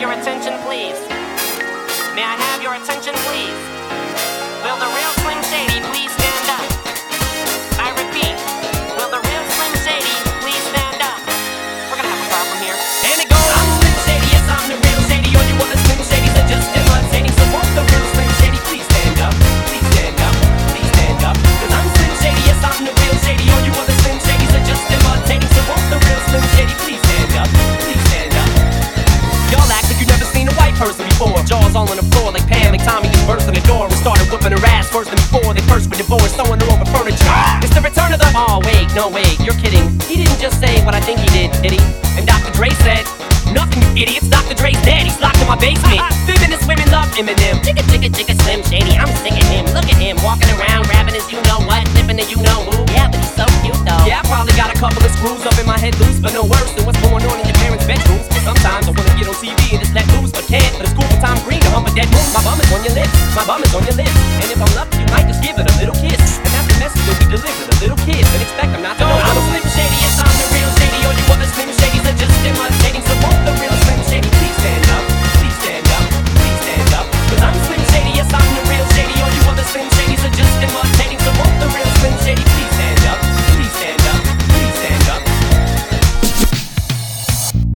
your attention, please? May I have your attention, please? Will the real worse than before. Jaws all on the floor like Pam, like Tommy just burst in the door We started whooping her ass first than before. They first were divorced, throwing her over furniture. Ah! It's the return of the. Oh, wait, no, wait, you're kidding. He didn't just say what I think he did, did he? And Dr. Dre said, Nothing, you idiots. Dr. Dre's dead. He's locked in my basement. Vivian and swimming love Eminem. Chicka, chicka, chicka, slim, shady. I'm sick of him. Look at him walking around, rapping as you know what, flipping the you know who. Yeah, but he's so cute though. Yeah, I probably got a couple of screws up in my head loose, but no worse.